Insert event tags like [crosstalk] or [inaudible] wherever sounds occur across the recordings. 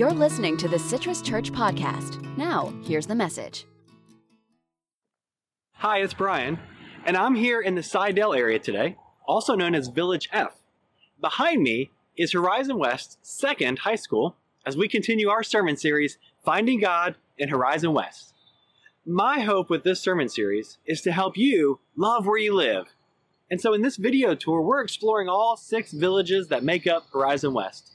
You're listening to the Citrus Church Podcast. Now, here's the message. Hi, it's Brian, and I'm here in the Seidel area today, also known as Village F. Behind me is Horizon West's second high school as we continue our sermon series, Finding God in Horizon West. My hope with this sermon series is to help you love where you live. And so in this video tour, we're exploring all six villages that make up Horizon West.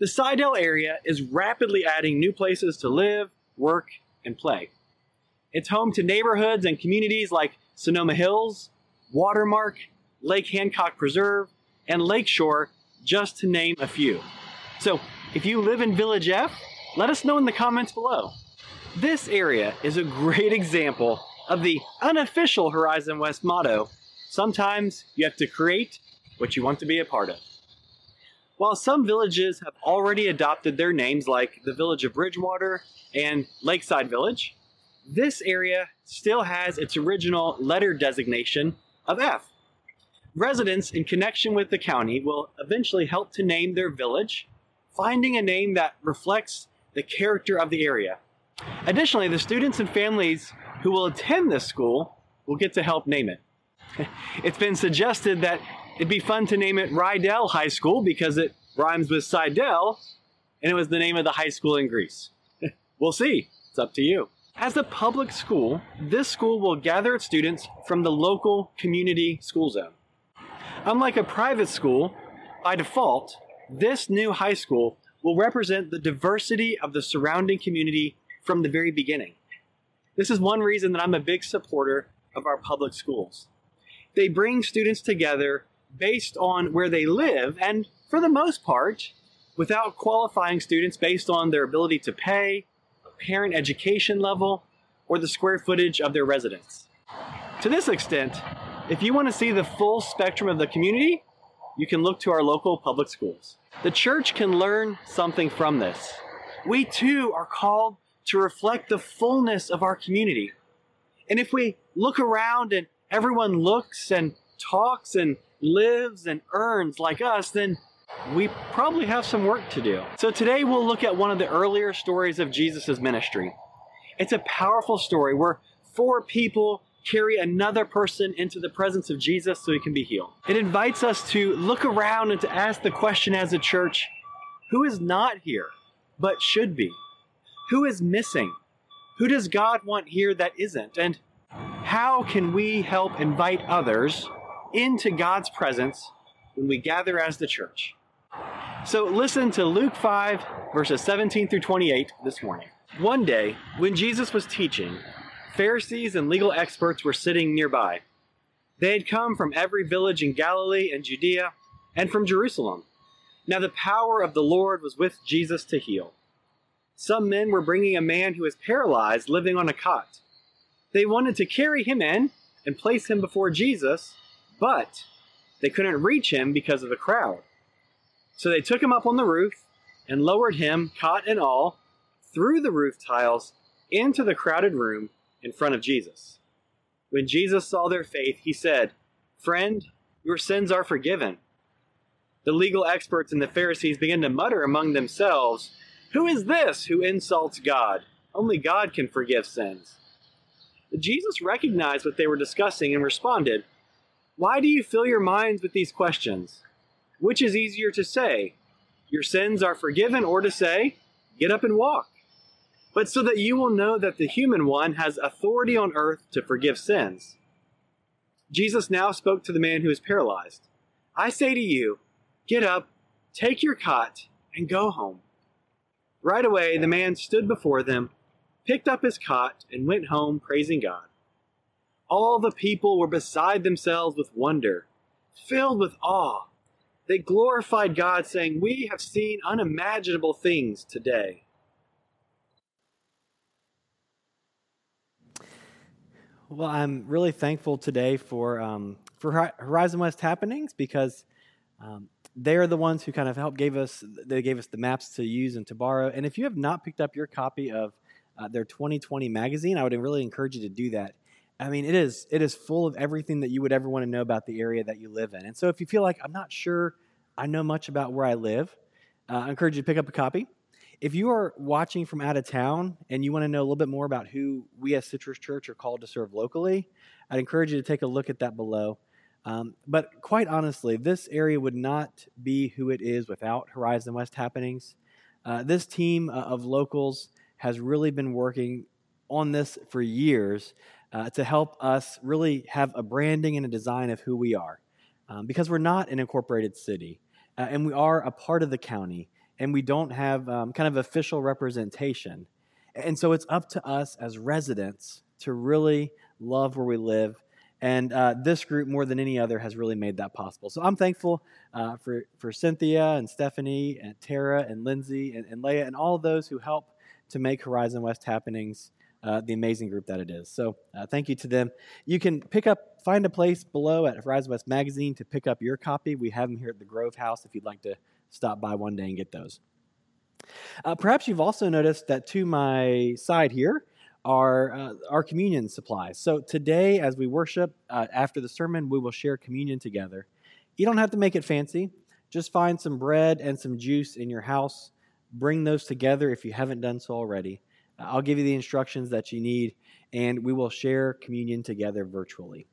The Seidel area is rapidly adding new places to live, work, and play. It's home to neighborhoods and communities like Sonoma Hills, Watermark, Lake Hancock Preserve, and Lakeshore, just to name a few. So, if you live in Village F, let us know in the comments below. This area is a great [laughs] example of the unofficial Horizon West motto sometimes you have to create what you want to be a part of. While some villages have already adopted their names, like the village of Bridgewater and Lakeside Village, this area still has its original letter designation of F. Residents in connection with the county will eventually help to name their village, finding a name that reflects the character of the area. Additionally, the students and families who will attend this school will get to help name it. [laughs] it's been suggested that it'd be fun to name it Rydell High School because it rhymes with Seidel, and it was the name of the high school in Grease. [laughs] we'll see. It's up to you. As a public school, this school will gather its students from the local community school zone. Unlike a private school, by default, this new high school will represent the diversity of the surrounding community from the very beginning. This is one reason that I'm a big supporter of our public schools. They bring students together based on where they live, and for the most part, without qualifying students based on their ability to pay, parent education level, or the square footage of their residence. To this extent, if you want to see the full spectrum of the community, you can look to our local public schools. The church can learn something from this. We too are called to reflect the fullness of our community. And if we look around and everyone looks and talks and lives and earns like us, then we probably have some work to do. So today we'll look at one of the earlier stories of Jesus' ministry. It's a powerful story where four people carry another person into the presence of Jesus so he can be healed. It invites us to look around and to ask the question as a church who is not here but should be? Who is missing? Who does God want here that isn't? And how can we help invite others into God's presence when we gather as the church? So listen to Luke 5, verses 17 through 28 this morning. One day, when Jesus was teaching, Pharisees and legal experts were sitting nearby. They had come from every village in Galilee and Judea and from Jerusalem. Now the power of the Lord was with Jesus to heal. Some men were bringing a man who was paralyzed living on a cot. They wanted to carry him in and place him before Jesus, but they couldn't reach him because of the crowd. So they took him up on the roof and lowered him, cot and all, through the roof tiles into the crowded room in front of Jesus. When Jesus saw their faith, he said, Friend, your sins are forgiven. The legal experts and the Pharisees began to mutter among themselves, Who is this who insults God? Only God can forgive sins. Jesus recognized what they were discussing and responded, Why do you fill your minds with these questions? Which is easier to say, Your sins are forgiven, or to say, Get up and walk? but so that you will know that the human one has authority on earth to forgive sins. Jesus now spoke to the man who was paralyzed. I say to you, get up, take your cot, and go home. Right away, the man stood before them, picked up his cot, and went home praising God. All the people were beside themselves with wonder, filled with awe. They glorified God, saying, We have seen unimaginable things today. Well, I'm really thankful today for um, for Horizon West happenings because um, they are the ones who kind of helped gave us they gave us the maps to use and to borrow. And if you have not picked up your copy of uh, their 2020 magazine, I would really encourage you to do that. I mean, it is it is full of everything that you would ever want to know about the area that you live in. And so, if you feel like I'm not sure I know much about where I live, uh, I encourage you to pick up a copy. If you are watching from out of town and you want to know a little bit more about who we as Citrus Church are called to serve locally, I'd encourage you to take a look at that below. Um, but quite honestly, this area would not be who it is without Horizon West happenings. Uh, this team uh, of locals has really been working on this for years uh, to help us really have a branding and a design of who we are. Um, because we're not an incorporated city, uh, and we are a part of the county, and we don't have um, kind of official representation. And so it's up to us as residents to really love where we live and uh, this group, more than any other, has really made that possible. So I'm thankful uh, for, for Cynthia and Stephanie and Tara and Lindsay and, and Leah and all those who help to make Horizon West happenings uh, the amazing group that it is. So uh, thank you to them. You can pick up, find a place below at Horizon West Magazine to pick up your copy. We have them here at the Grove House if you'd like to stop by one day and get those. Uh, perhaps you've also noticed that to my side here, are uh, our communion supplies. So today, as we worship uh, after the sermon, we will share communion together. You don't have to make it fancy. Just find some bread and some juice in your house. Bring those together if you haven't done so already. I'll give you the instructions that you need, and we will share communion together virtually.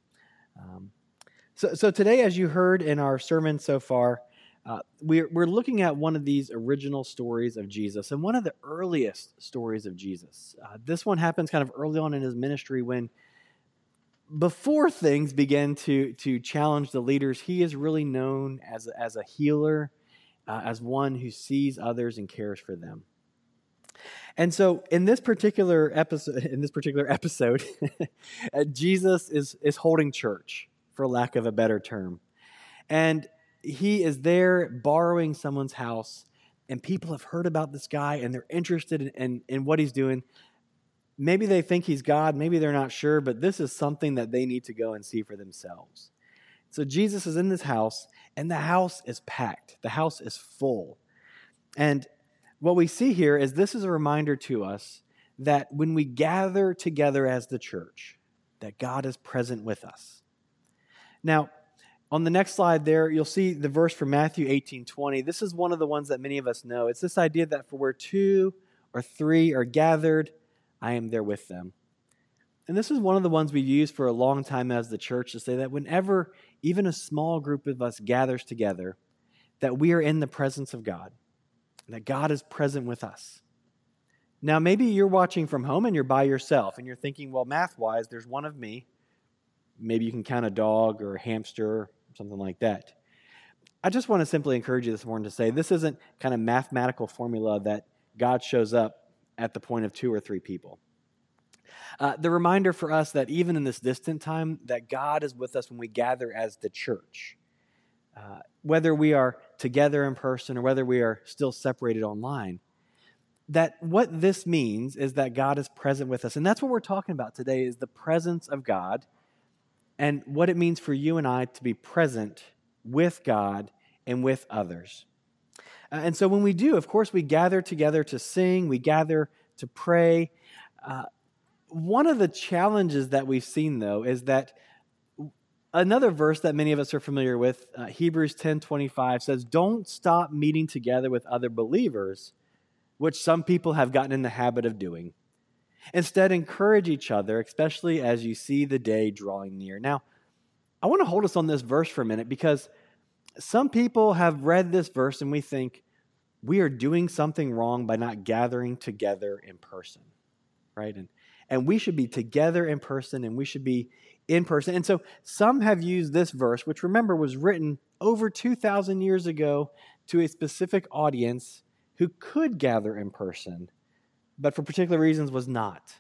Um, so, so today, as you heard in our sermon so far, uh, we're, we're looking at one of these original stories of Jesus and one of the earliest stories of Jesus. Uh, this one happens kind of early on in his ministry when, before things begin to, to challenge the leaders, he is really known as, as a healer, uh, as one who sees others and cares for them. And so, in this particular episode, [laughs] in this particular episode, [laughs] uh, Jesus is is holding church, for lack of a better term, and he is there borrowing someone's house, and people have heard about this guy and they're interested in, in, in what he's doing. Maybe they think he's God, maybe they're not sure, but this is something that they need to go and see for themselves. So Jesus is in this house, and the house is packed, the house is full. And what we see here is this is a reminder to us that when we gather together as the church, that God is present with us. Now, on the next slide there, you'll see the verse from Matthew 18 20. This is one of the ones that many of us know. It's this idea that for where two or three are gathered, I am there with them. And this is one of the ones we've used for a long time as the church to say that whenever even a small group of us gathers together, that we are in the presence of God, that God is present with us. Now, maybe you're watching from home and you're by yourself and you're thinking, well, math wise, there's one of me. Maybe you can count a dog or a hamster or something like that. I just want to simply encourage you this morning to say this isn't kind of mathematical formula that God shows up at the point of two or three people. Uh, the reminder for us that even in this distant time, that God is with us when we gather as the church. Uh, whether we are together in person or whether we are still separated online, that what this means is that God is present with us. And that's what we're talking about today is the presence of God and what it means for you and I to be present with God and with others. Uh, and so when we do, of course, we gather together to sing, we gather to pray. Uh, one of the challenges that we've seen, though, is that another verse that many of us are familiar with, uh, Hebrews 10 25, says, Don't stop meeting together with other believers, which some people have gotten in the habit of doing. Instead, encourage each other, especially as you see the day drawing near. Now, I want to hold us on this verse for a minute because some people have read this verse and we think we are doing something wrong by not gathering together in person, right? And, and we should be together in person and we should be in person. And so some have used this verse, which remember was written over 2,000 years ago to a specific audience who could gather in person but for particular reasons was not.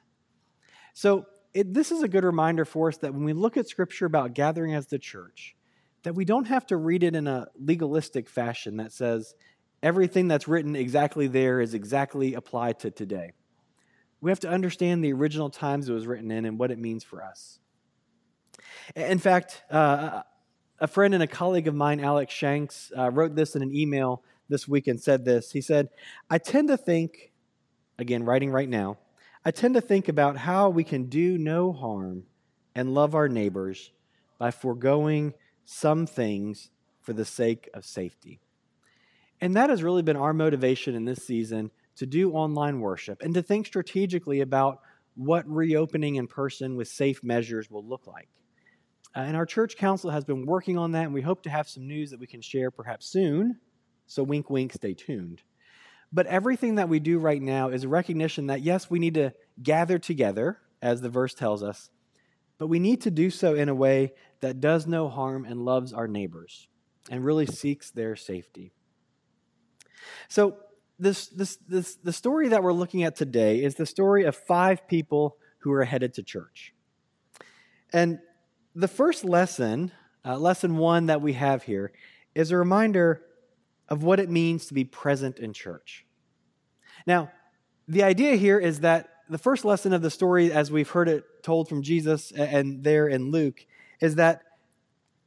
So, it, this is a good reminder for us that when we look at Scripture about gathering as the church, that we don't have to read it in a legalistic fashion that says everything that's written exactly there is exactly applied to today. We have to understand the original times it was written in and what it means for us. In fact, uh, a friend and a colleague of mine, Alex Shanks, uh, wrote this in an email this week and said this. He said, I tend to think again, writing right now, I tend to think about how we can do no harm and love our neighbors by foregoing some things for the sake of safety. And that has really been our motivation in this season to do online worship and to think strategically about what reopening in person with safe measures will look like. Uh, and our church council has been working on that, and we hope to have some news that we can share perhaps soon. So, wink, wink, stay tuned. But everything that we do right now is a recognition that, yes, we need to gather together, as the verse tells us, but we need to do so in a way that does no harm and loves our neighbors and really seeks their safety. So, this, this, this, the story that we're looking at today is the story of five people who are headed to church. And the first lesson, uh, lesson one that we have here, is a reminder of what it means to be present in church. Now, the idea here is that the first lesson of the story, as we've heard it told from Jesus and there in Luke, is that,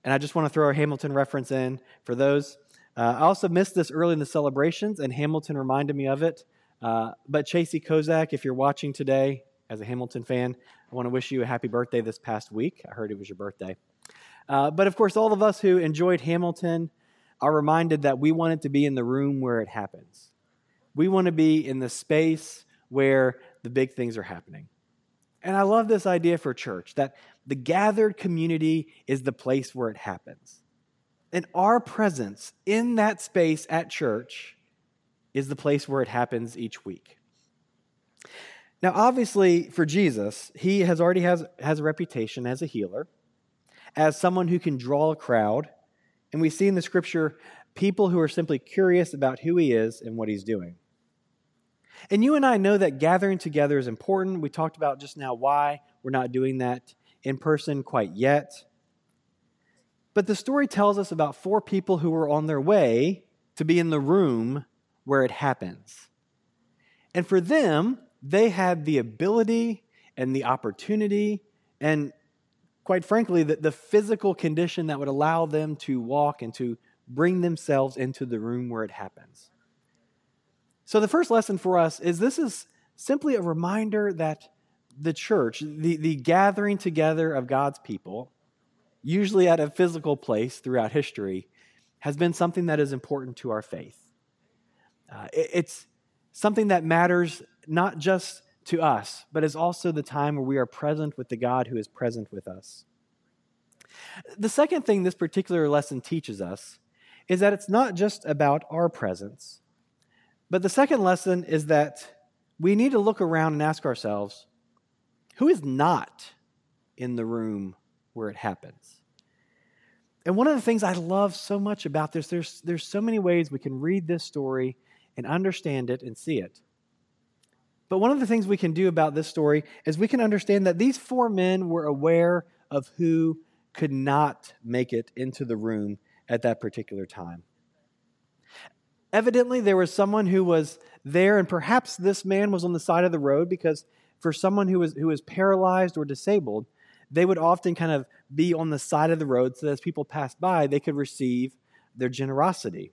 and I just want to throw a Hamilton reference in for those. Uh, I also missed this early in the celebrations, and Hamilton reminded me of it. Uh, but Chasey Kozak, if you're watching today as a Hamilton fan, I want to wish you a happy birthday this past week. I heard it was your birthday. Uh, but of course, all of us who enjoyed Hamilton are reminded that we want it to be in the room where it happens. We want to be in the space where the big things are happening. And I love this idea for church that the gathered community is the place where it happens. And our presence in that space at church is the place where it happens each week. Now, obviously, for Jesus, he has already has, has a reputation as a healer, as someone who can draw a crowd. And we see in the scripture people who are simply curious about who he is and what he's doing. And you and I know that gathering together is important. We talked about just now why we're not doing that in person quite yet. But the story tells us about four people who were on their way to be in the room where it happens. And for them, they had the ability and the opportunity and, quite frankly, the, the physical condition that would allow them to walk and to bring themselves into the room where it happens. So, the first lesson for us is this is simply a reminder that the church, the, the gathering together of God's people, usually at a physical place throughout history, has been something that is important to our faith. Uh, it, it's something that matters not just to us, but is also the time where we are present with the God who is present with us. The second thing this particular lesson teaches us is that it's not just about our presence, but the second lesson is that we need to look around and ask ourselves who is not in the room where it happens? And one of the things I love so much about this, there's, there's so many ways we can read this story and understand it and see it. But one of the things we can do about this story is we can understand that these four men were aware of who could not make it into the room at that particular time. Evidently, there was someone who was there, and perhaps this man was on the side of the road because for someone who was, who was paralyzed or disabled, they would often kind of be on the side of the road so that as people passed by, they could receive their generosity.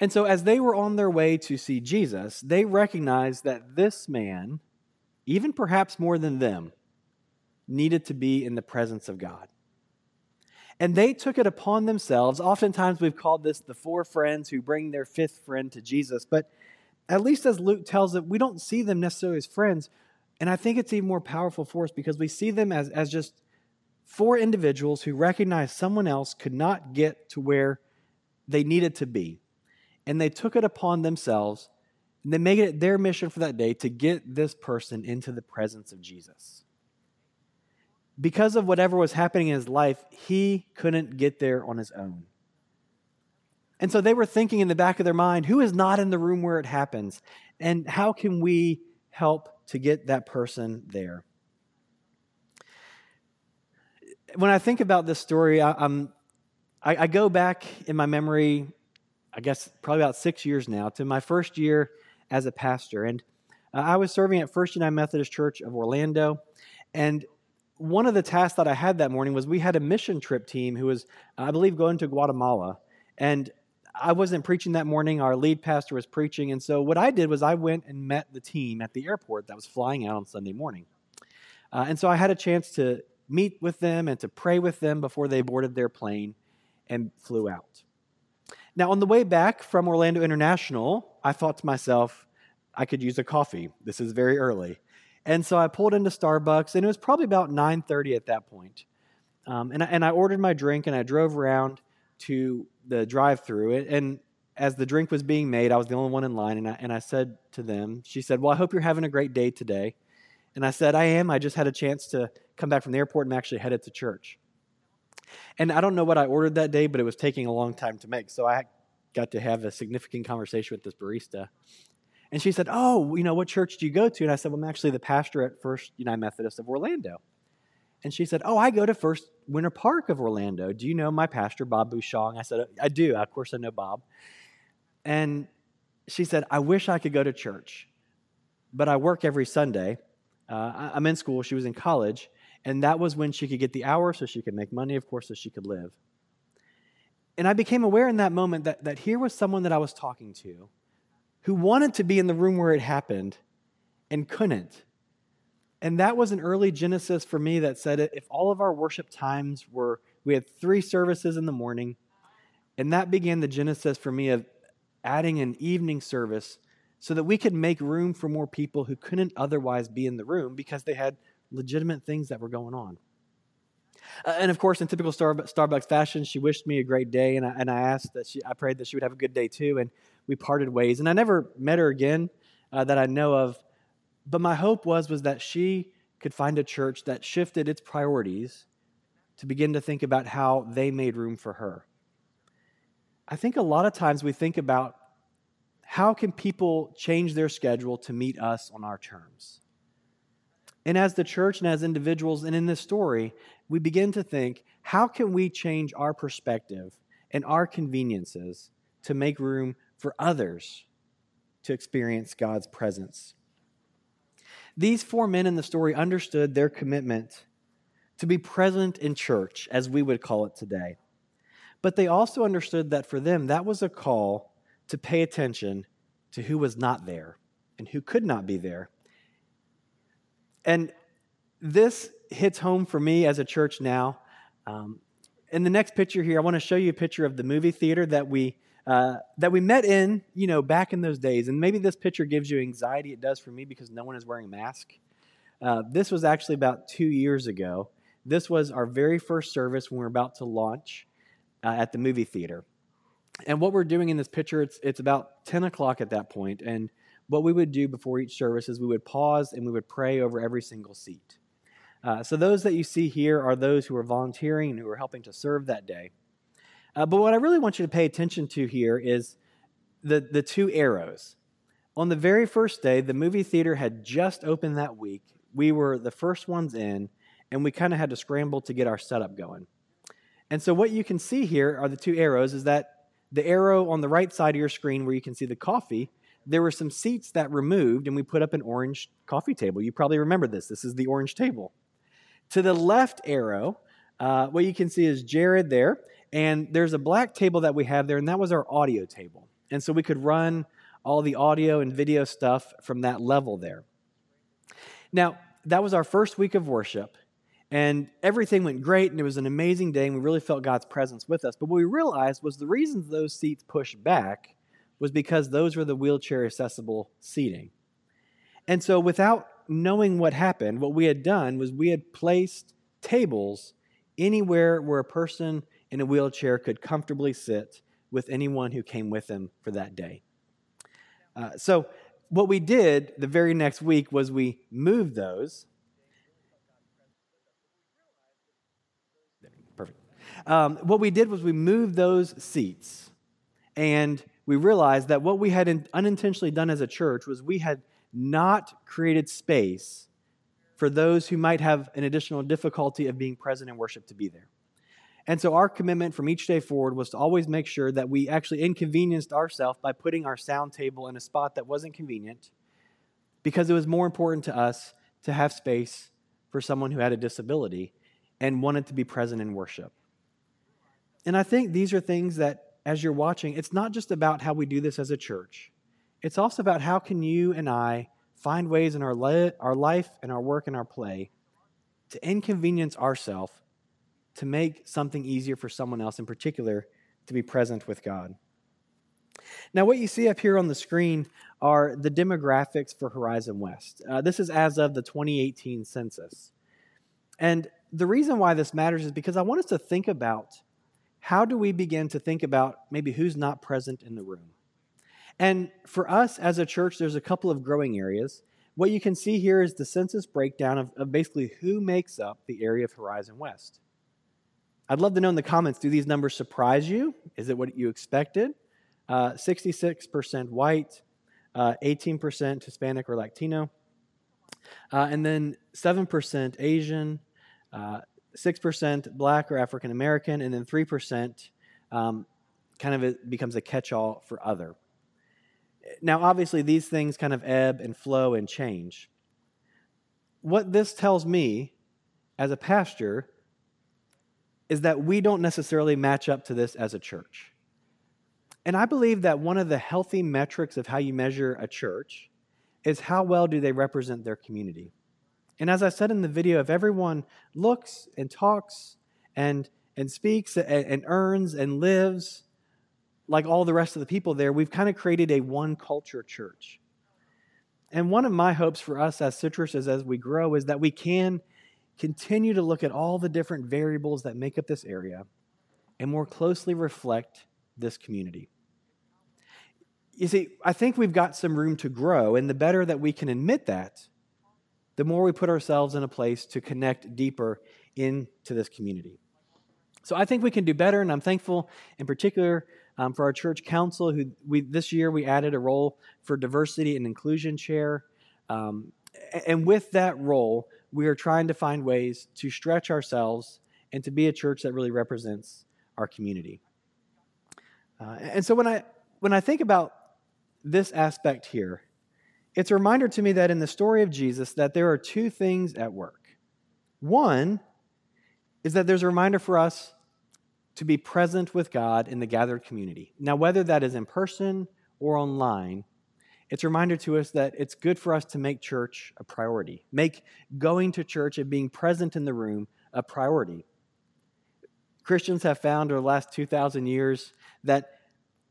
And so, as they were on their way to see Jesus, they recognized that this man, even perhaps more than them, needed to be in the presence of God. And they took it upon themselves. Oftentimes we've called this the four friends who bring their fifth friend to Jesus. But at least as Luke tells it, we don't see them necessarily as friends. And I think it's even more powerful for us because we see them as, as just four individuals who recognize someone else could not get to where they needed to be. And they took it upon themselves and they made it their mission for that day to get this person into the presence of Jesus because of whatever was happening in his life, he couldn't get there on his own. And so they were thinking in the back of their mind who is not in the room where it happens? And how can we help to get that person there? When I think about this story, I, I, I go back in my memory, I guess probably about six years now, to my first year as a pastor. And uh, I was serving at First United Methodist Church of Orlando. And one of the tasks that I had that morning was we had a mission trip team who was, I believe, going to Guatemala. And I wasn't preaching that morning. Our lead pastor was preaching. And so what I did was I went and met the team at the airport that was flying out on Sunday morning. Uh, and so I had a chance to meet with them and to pray with them before they boarded their plane and flew out. Now, on the way back from Orlando International, I thought to myself, I could use a coffee. This is very early. And so I pulled into Starbucks, and it was probably about 9:30 at that point. Um, and, I, and I ordered my drink, and I drove around to the drive-through. And as the drink was being made, I was the only one in line, and I, and I said to them, she said, "Well, I hope you're having a great day today." And I said, "I am. I just had a chance to come back from the airport and actually headed to church." And I don't know what I ordered that day, but it was taking a long time to make. So I got to have a significant conversation with this barista. And she said, Oh, you know, what church do you go to? And I said, Well, I'm actually the pastor at First United Methodist of Orlando. And she said, Oh, I go to First Winter Park of Orlando. Do you know my pastor, Bob Bouchong? I said, I do. Of course, I know Bob. And she said, I wish I could go to church, but I work every Sunday. Uh, I'm in school. She was in college. And that was when she could get the hour so she could make money, of course, so she could live. And I became aware in that moment that, that here was someone that I was talking to who wanted to be in the room where it happened and couldn't. And that was an early genesis for me that said if all of our worship times were, we had three services in the morning, and that began the genesis for me of adding an evening service so that we could make room for more people who couldn't otherwise be in the room because they had legitimate things that were going on. Uh, and of course, in typical Star- Starbucks fashion, she wished me a great day, and I, and I asked that she, I prayed that she would have a good day too, and we parted ways. And I never met her again uh, that I know of, but my hope was was that she could find a church that shifted its priorities to begin to think about how they made room for her. I think a lot of times we think about how can people change their schedule to meet us on our terms. And as the church and as individuals, and in this story, we begin to think how can we change our perspective and our conveniences to make room for others to experience God's presence? These four men in the story understood their commitment to be present in church, as we would call it today. But they also understood that for them, that was a call to pay attention to who was not there and who could not be there and this hits home for me as a church now. Um, in the next picture here, I want to show you a picture of the movie theater that we uh, that we met in, you know, back in those days. And maybe this picture gives you anxiety. It does for me because no one is wearing a mask. Uh, this was actually about two years ago. This was our very first service when we were about to launch uh, at the movie theater. And what we're doing in this picture, it's, it's about 10 o'clock at that point, and what we would do before each service is we would pause and we would pray over every single seat. Uh, so those that you see here are those who are volunteering and who are helping to serve that day. Uh, but what I really want you to pay attention to here is the, the two arrows. On the very first day, the movie theater had just opened that week. We were the first ones in, and we kind of had to scramble to get our setup going. And so what you can see here are the two arrows is that the arrow on the right side of your screen where you can see the coffee there were some seats that removed, and we put up an orange coffee table. You probably remember this. This is the orange table. To the left arrow, uh, what you can see is Jared there, and there's a black table that we have there, and that was our audio table. And so we could run all the audio and video stuff from that level there. Now, that was our first week of worship, and everything went great, and it was an amazing day, and we really felt God's presence with us. But what we realized was the reasons those seats pushed back was because those were the wheelchair accessible seating. And so, without knowing what happened, what we had done was we had placed tables anywhere where a person in a wheelchair could comfortably sit with anyone who came with them for that day. Uh, so, what we did the very next week was we moved those. Perfect. Um, what we did was we moved those seats and we realized that what we had unintentionally done as a church was we had not created space for those who might have an additional difficulty of being present in worship to be there. And so our commitment from each day forward was to always make sure that we actually inconvenienced ourselves by putting our sound table in a spot that wasn't convenient because it was more important to us to have space for someone who had a disability and wanted to be present in worship. And I think these are things that as you're watching, it's not just about how we do this as a church. It's also about how can you and I find ways in our, le- our life and our work and our play to inconvenience ourselves to make something easier for someone else, in particular, to be present with God. Now, what you see up here on the screen are the demographics for Horizon West. Uh, this is as of the 2018 census. And the reason why this matters is because I want us to think about how do we begin to think about maybe who's not present in the room. And for us as a church, there's a couple of growing areas. What you can see here is the census breakdown of, of basically who makes up the area of Horizon West. I'd love to know in the comments do these numbers surprise you? Is it what you expected? Uh, 66% white, uh, 18% Hispanic or Latino, uh, and then 7% Asian, uh, 6% black or African American, and then 3% um, kind of becomes a catch all for other. Now, obviously, these things kind of ebb and flow and change. What this tells me as a pastor is that we don't necessarily match up to this as a church. And I believe that one of the healthy metrics of how you measure a church is how well do they represent their community. And as I said in the video, if everyone looks and talks and, and speaks and, and earns and lives like all the rest of the people there, we've kind of created a one culture church. And one of my hopes for us as Citrus is as we grow is that we can continue to look at all the different variables that make up this area and more closely reflect this community. You see, I think we've got some room to grow, and the better that we can admit that, the more we put ourselves in a place to connect deeper into this community. So I think we can do better, and I'm thankful in particular um, for our church council, who we this year we added a role for diversity and inclusion chair. Um, and with that role, we are trying to find ways to stretch ourselves and to be a church that really represents our community. Uh, and so when I when I think about this aspect here, it's a reminder to me that in the story of Jesus that there are two things at work. One is that there's a reminder for us to be present with God in the gathered community. Now, whether that is in person or online, it's a reminder to us that it's good for us to make church a priority, make going to church and being present in the room a priority. Christians have found over the last 2,000 years that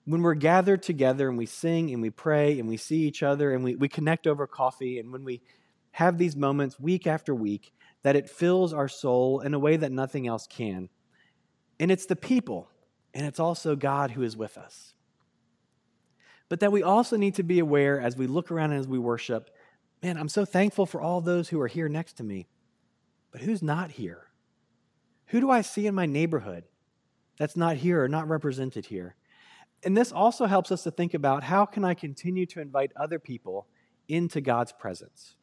when we're gathered together and we sing and we pray and we see each other and we, we connect over coffee, and when we have these moments week after week, that it fills our soul in a way that nothing else can. And it's the people, and it's also God who is with us. But that we also need to be aware as we look around and as we worship man, I'm so thankful for all those who are here next to me. But who's not here? Who do I see in my neighborhood that's not here or not represented here? And this also helps us to think about how can I continue to invite other people into God's presence.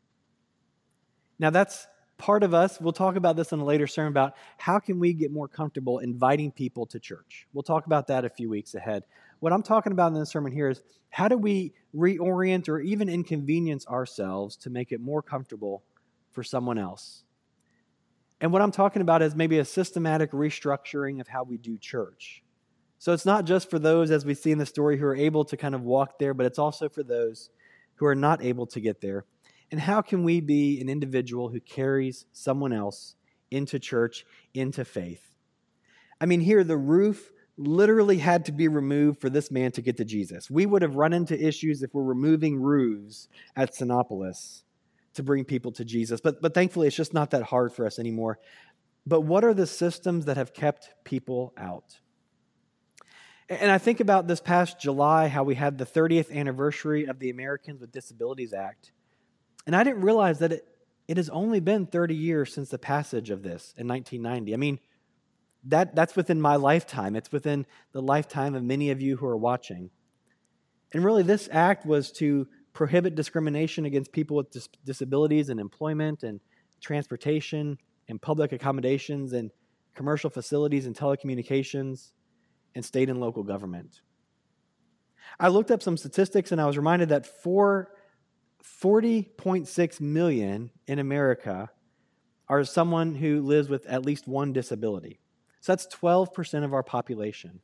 Now that's part of us. We'll talk about this in a later sermon about how can we get more comfortable inviting people to church. We'll talk about that a few weeks ahead. What I'm talking about in this sermon here is how do we reorient or even inconvenience ourselves to make it more comfortable for someone else? And what I'm talking about is maybe a systematic restructuring of how we do church. So it's not just for those, as we see in the story, who are able to kind of walk there, but it's also for those who are not able to get there. And how can we be an individual who carries someone else into church, into faith? I mean, here, the roof literally had to be removed for this man to get to Jesus. We would have run into issues if we're removing roofs at Cinépolis to bring people to Jesus. But, but thankfully, it's just not that hard for us anymore. But what are the systems that have kept people out? And I think about this past July, how we had the 30th anniversary of the Americans with Disabilities Act. And I didn't realize that it, it has only been 30 years since the passage of this in 1990. I mean, that, that's within my lifetime. It's within the lifetime of many of you who are watching. And really, this act was to prohibit discrimination against people with dis- disabilities in employment and transportation and public accommodations and commercial facilities and telecommunications and state and local government. I looked up some statistics and I was reminded that for 40.6 million in America are someone who lives with at least one disability. So that's 12% of our population.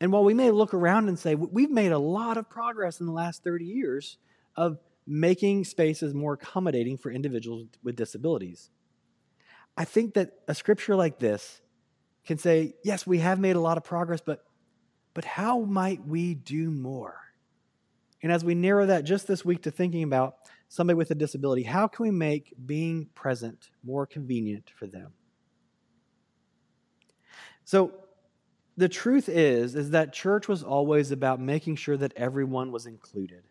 And while we may look around and say, we've made a lot of progress in the last 30 years of making spaces more accommodating for individuals with disabilities, I think that a scripture like this can say, yes, we have made a lot of progress, but, but how might we do more? And as we narrow that just this week to thinking about somebody with a disability, how can we make being present more convenient for them? So, the truth is is that church was always about making sure that everyone was included.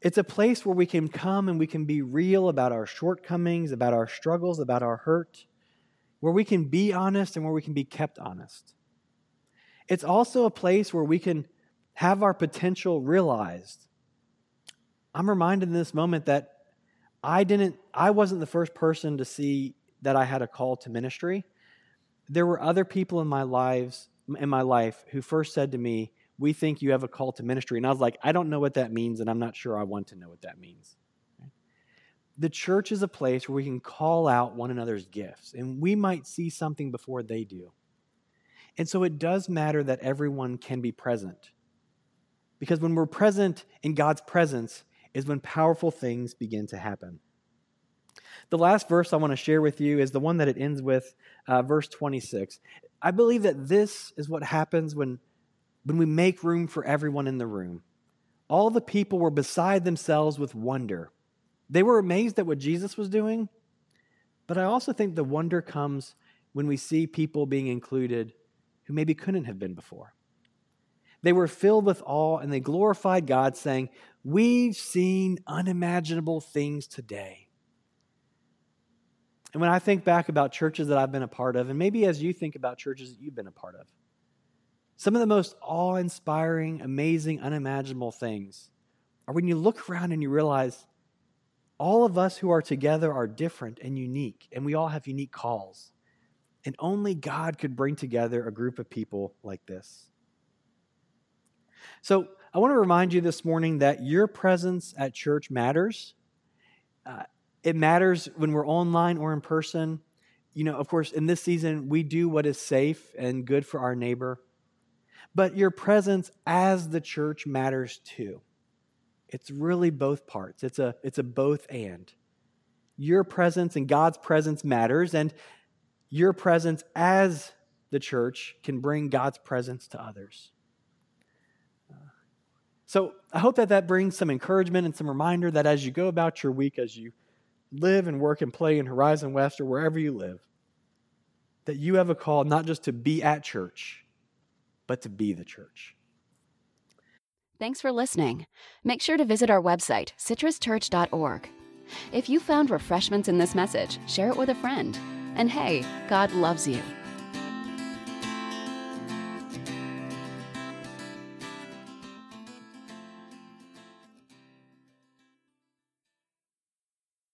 It's a place where we can come and we can be real about our shortcomings, about our struggles, about our hurt, where we can be honest and where we can be kept honest. It's also a place where we can have our potential realized. I'm reminded in this moment that I didn't I wasn't the first person to see that I had a call to ministry. There were other people in my lives in my life who first said to me, "We think you have a call to ministry." And I was like, "I don't know what that means and I'm not sure I want to know what that means." The church is a place where we can call out one another's gifts and we might see something before they do. And so it does matter that everyone can be present. Because when we're present in God's presence is when powerful things begin to happen. The last verse I want to share with you is the one that it ends with, uh, verse 26. I believe that this is what happens when, when we make room for everyone in the room. All the people were beside themselves with wonder. They were amazed at what Jesus was doing, but I also think the wonder comes when we see people being included who maybe couldn't have been before. They were filled with awe and they glorified God, saying, We've seen unimaginable things today. And when I think back about churches that I've been a part of, and maybe as you think about churches that you've been a part of, some of the most awe inspiring, amazing, unimaginable things are when you look around and you realize all of us who are together are different and unique, and we all have unique calls. And only God could bring together a group of people like this. So, I want to remind you this morning that your presence at church matters. Uh, it matters when we're online or in person. You know, of course, in this season, we do what is safe and good for our neighbor. But your presence as the church matters too. It's really both parts. It's a, it's a both and. Your presence and God's presence matters, and your presence as the church can bring God's presence to others. Uh, so I hope that that brings some encouragement and some reminder that as you go about your week, as you live and work and play in Horizon West or wherever you live, that you have a call not just to be at church, but to be the church. Thanks for listening. Make sure to visit our website, citruschurch.org. If you found refreshments in this message, share it with a friend. And hey, God loves you.